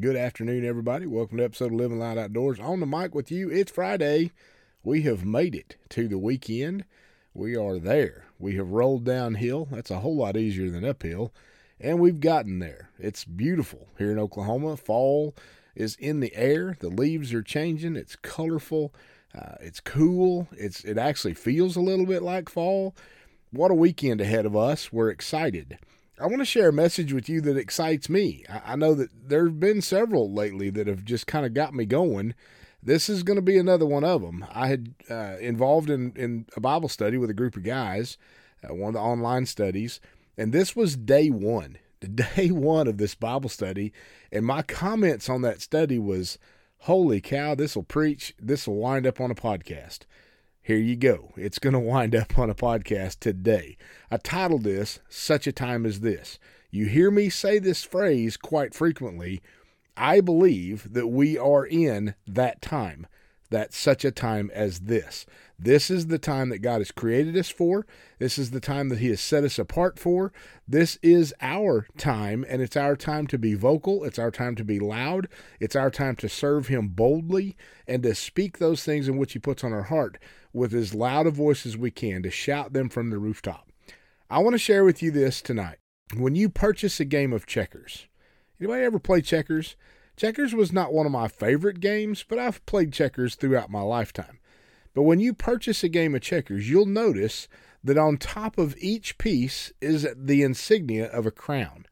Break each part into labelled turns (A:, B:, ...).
A: Good afternoon, everybody. Welcome to episode of Living Loud Outdoors. On the mic with you, it's Friday. We have made it to the weekend. We are there. We have rolled downhill. That's a whole lot easier than uphill. And we've gotten there. It's beautiful here in Oklahoma. Fall is in the air. The leaves are changing. It's colorful. Uh, it's cool. It's it actually feels a little bit like fall. What a weekend ahead of us. We're excited. I want to share a message with you that excites me. I, know that there have been several lately that have just kind of got me going. This is going to be another one of them. I had uh, involved in, in a Bible study with a group of guys, uh, one of the online studies, and this was day one, the day one of this Bible study. And my comments on that study was, holy cow, this will preach, this will wind up on a podcast. Here you go. It's going to wind up on a podcast today. I titled this, Such a Time as This. You hear me say this phrase quite frequently. I believe that we are in that time that such a time as this. This is the time that God has created us for. This is the time that He has set us apart for. This is our time, and it's our time to be vocal. It's our time to be loud. It's our time to serve Him boldly and to speak those things in which He puts on our heart with as loud a voice as we can, to shout them from the rooftop. I want to share with you this tonight. When you purchase a game of checkers, anybody ever play checkers? Checkers was not one of my favorite games, but I've played checkers throughout my lifetime. But when you purchase a game of checkers, you'll notice that on top of each piece is the insignia of a crown.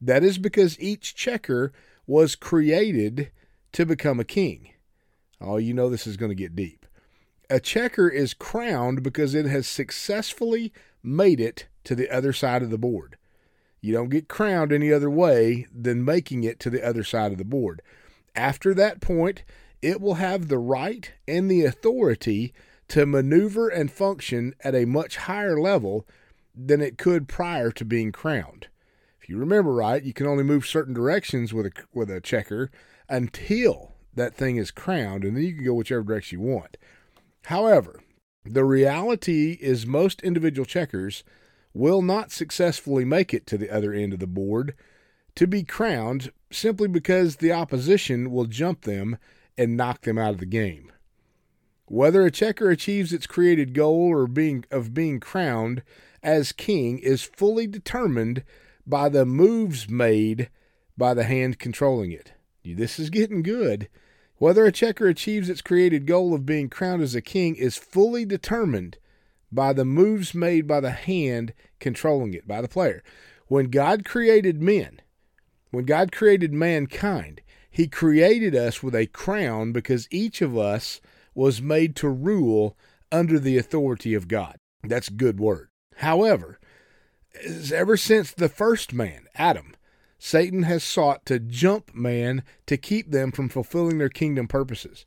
A: That is because each checker was created to become a king. Oh, you know this is going to get deep. A checker is crowned because it has successfully made it to the other side of the board. You don't get crowned any other way than making it to the other side of the board. After that point, it will have the right and the authority to maneuver and function at a much higher level than it could prior to being crowned. If you remember right, you can only move certain directions with a with a checker until that thing is crowned, and then you can go whichever direction you want. However, the reality is most individual checkers will not successfully make it to the other end of the board to be crowned simply because the opposition will jump them and knock them out of the game. Whether a checker achieves its created goal or being of being crowned as king is fully determined by the moves made by the hand controlling it. This is getting good. Whether a checker achieves its created goal of being crowned as a king is fully determined by the moves made by the hand controlling it, by the player. When God created men, when God created mankind, He created us with a crown because each of us was made to rule under the authority of God. That's good word. However, ever since the first man, Adam, Satan has sought to jump man to keep them from fulfilling their kingdom purposes.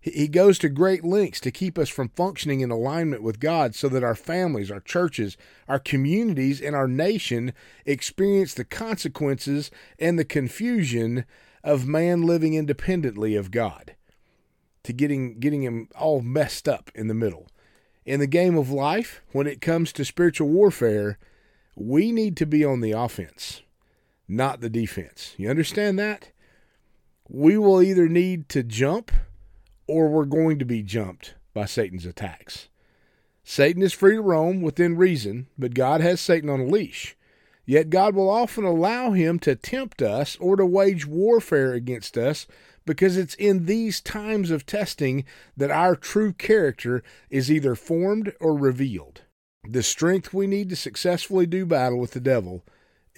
A: He goes to great lengths to keep us from functioning in alignment with God so that our families, our churches, our communities, and our nation experience the consequences and the confusion of man living independently of God, to getting, getting him all messed up in the middle. In the game of life, when it comes to spiritual warfare, we need to be on the offense, not the defense. You understand that? We will either need to jump or we're going to be jumped by Satan's attacks. Satan is free to roam within reason, but God has Satan on a leash. Yet God will often allow him to tempt us or to wage warfare against us because it's in these times of testing that our true character is either formed or revealed. The strength we need to successfully do battle with the devil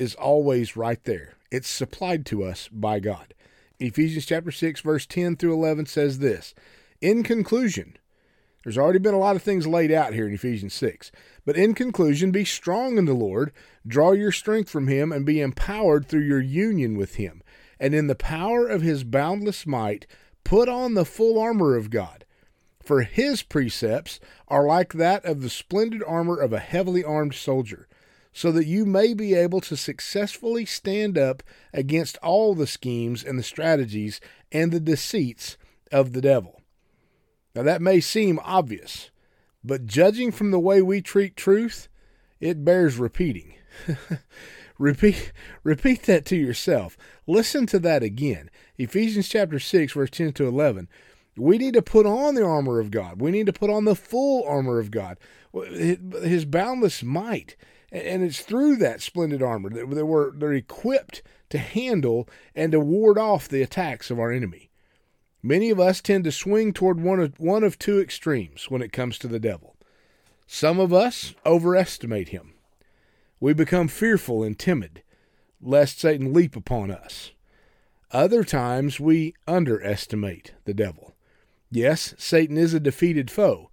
A: is always right there. It's supplied to us by God. Ephesians chapter 6 verse 10 through 11 says this. In conclusion, there's already been a lot of things laid out here in Ephesians 6. But in conclusion, be strong in the Lord, draw your strength from him and be empowered through your union with him. And in the power of his boundless might, put on the full armor of God. For his precepts are like that of the splendid armor of a heavily armed soldier so that you may be able to successfully stand up against all the schemes and the strategies and the deceits of the devil. Now, that may seem obvious, but judging from the way we treat truth, it bears repeating. repeat repeat that to yourself. Listen to that again. Ephesians chapter 6 verse 10 to 11. We need to put on the armor of God. We need to put on the full armor of God. His boundless might. And it's through that splendid armor that we're, they're equipped to handle and to ward off the attacks of our enemy. Many of us tend to swing toward one of, one of two extremes when it comes to the devil. Some of us overestimate him. We become fearful and timid, lest Satan leap upon us. Other times we underestimate the devil. Yes, Satan is a defeated foe,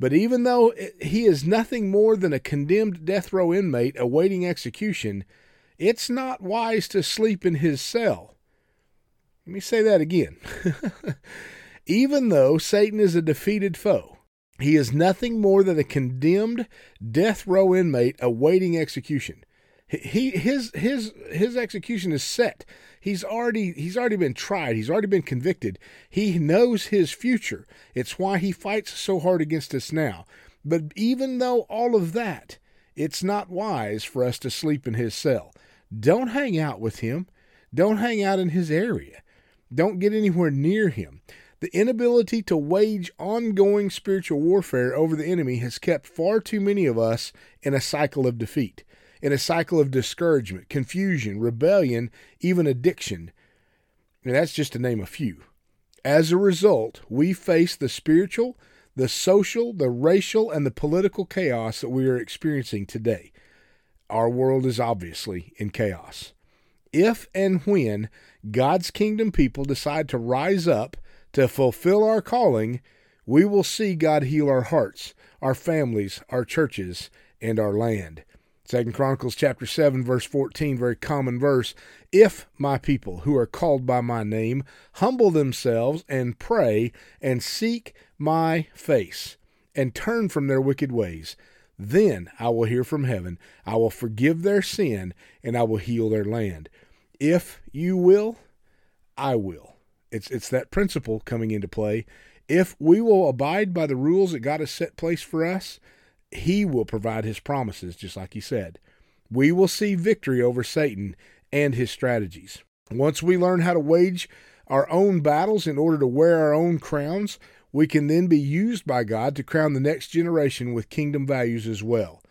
A: but even though he is nothing more than a condemned death row inmate awaiting execution, it's not wise to sleep in his cell. Let me say that again. even though Satan is a defeated foe, he is nothing more than a condemned death row inmate awaiting execution. He his his his execution is set. He's already he's already been tried. He's already been convicted. He knows his future. It's why he fights so hard against us now. But even though all of that, it's not wise for us to sleep in his cell. Don't hang out with him. Don't hang out in his area. Don't get anywhere near him. The inability to wage ongoing spiritual warfare over the enemy has kept far too many of us in a cycle of defeat in a cycle of discouragement, confusion, rebellion, even addiction. And that's just to name a few. As a result, we face the spiritual, the social, the racial, and the political chaos that we are experiencing today. Our world is obviously in chaos. If and when God's kingdom people decide to rise up to fulfill our calling, we will see God heal our hearts, our families, our churches, and our land. Second Chronicles chapter 7 verse 14 very common verse. If my people who are called by my name humble themselves and pray and seek my face and turn from their wicked ways then I will hear from heaven. I will forgive their sin and I will heal their land. If you will I will. It's it's that principle coming into play. If we will abide by the rules that God has set place for us he will provide his promises, just like he said. We will see victory over Satan and his strategies. Once we learn how to wage our own battles in order to wear our own crowns, we can then be used by God to crown the next generation with kingdom values as well.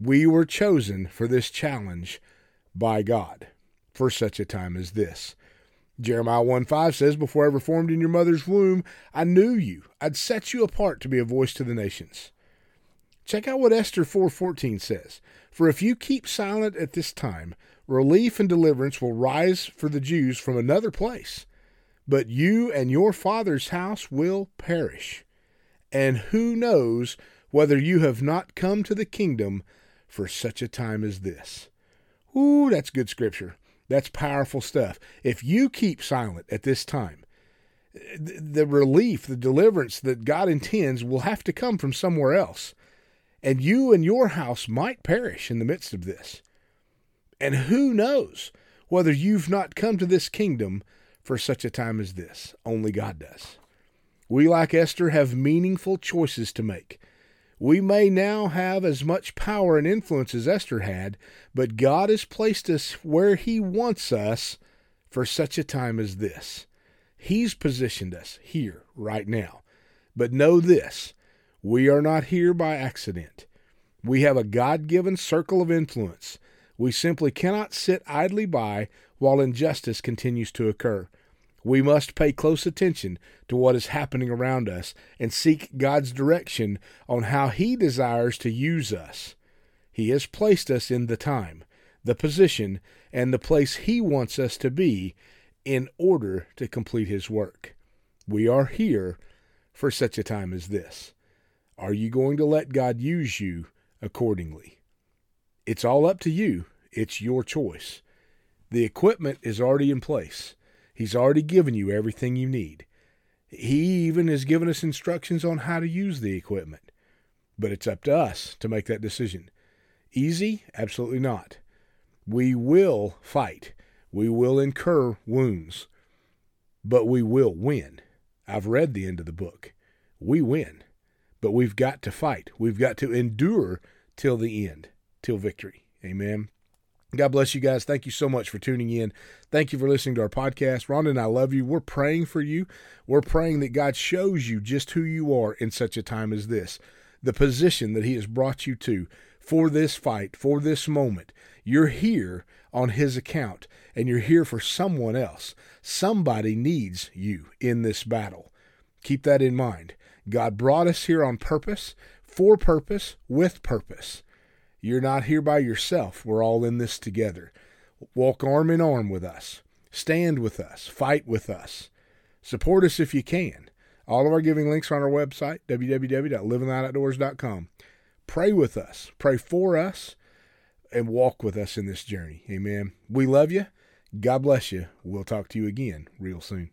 A: We were chosen for this challenge by God for such a time as this. Jeremiah 1 5 says, Before ever formed in your mother's womb, I knew you. I'd set you apart to be a voice to the nations. Check out what Esther 4:14 says. For if you keep silent at this time, relief and deliverance will rise for the Jews from another place, but you and your father's house will perish. And who knows whether you have not come to the kingdom for such a time as this? Ooh, that's good scripture. That's powerful stuff. If you keep silent at this time, the relief, the deliverance that God intends will have to come from somewhere else and you and your house might perish in the midst of this. And who knows whether you've not come to this kingdom for such a time as this? Only God does. We, like Esther, have meaningful choices to make. We may now have as much power and influence as Esther had, but God has placed us where He wants us for such a time as this. He's positioned us here, right now. But know this we are not here by accident. We have a God given circle of influence. We simply cannot sit idly by while injustice continues to occur. We must pay close attention to what is happening around us and seek God's direction on how He desires to use us. He has placed us in the time, the position, and the place He wants us to be in order to complete His work. We are here for such a time as this. Are you going to let God use you accordingly? It's all up to you. It's your choice. The equipment is already in place. He's already given you everything you need. He even has given us instructions on how to use the equipment. But it's up to us to make that decision. Easy? Absolutely not. We will fight. We will incur wounds. But we will win. I've read the end of the book. We win. But we've got to fight. We've got to endure till the end, till victory. Amen. God bless you guys. Thank you so much for tuning in. Thank you for listening to our podcast. Rhonda and I love you. We're praying for you. We're praying that God shows you just who you are in such a time as this, the position that He has brought you to for this fight, for this moment. You're here on His account, and you're here for someone else. Somebody needs you in this battle. Keep that in mind. God brought us here on purpose, for purpose, with purpose. You're not here by yourself. We're all in this together. Walk arm in arm with us. Stand with us. Fight with us. Support us if you can. All of our giving links are on our website, www.livingloudoutdoors.com. Pray with us. Pray for us and walk with us in this journey. Amen. We love you. God bless you. We'll talk to you again real soon.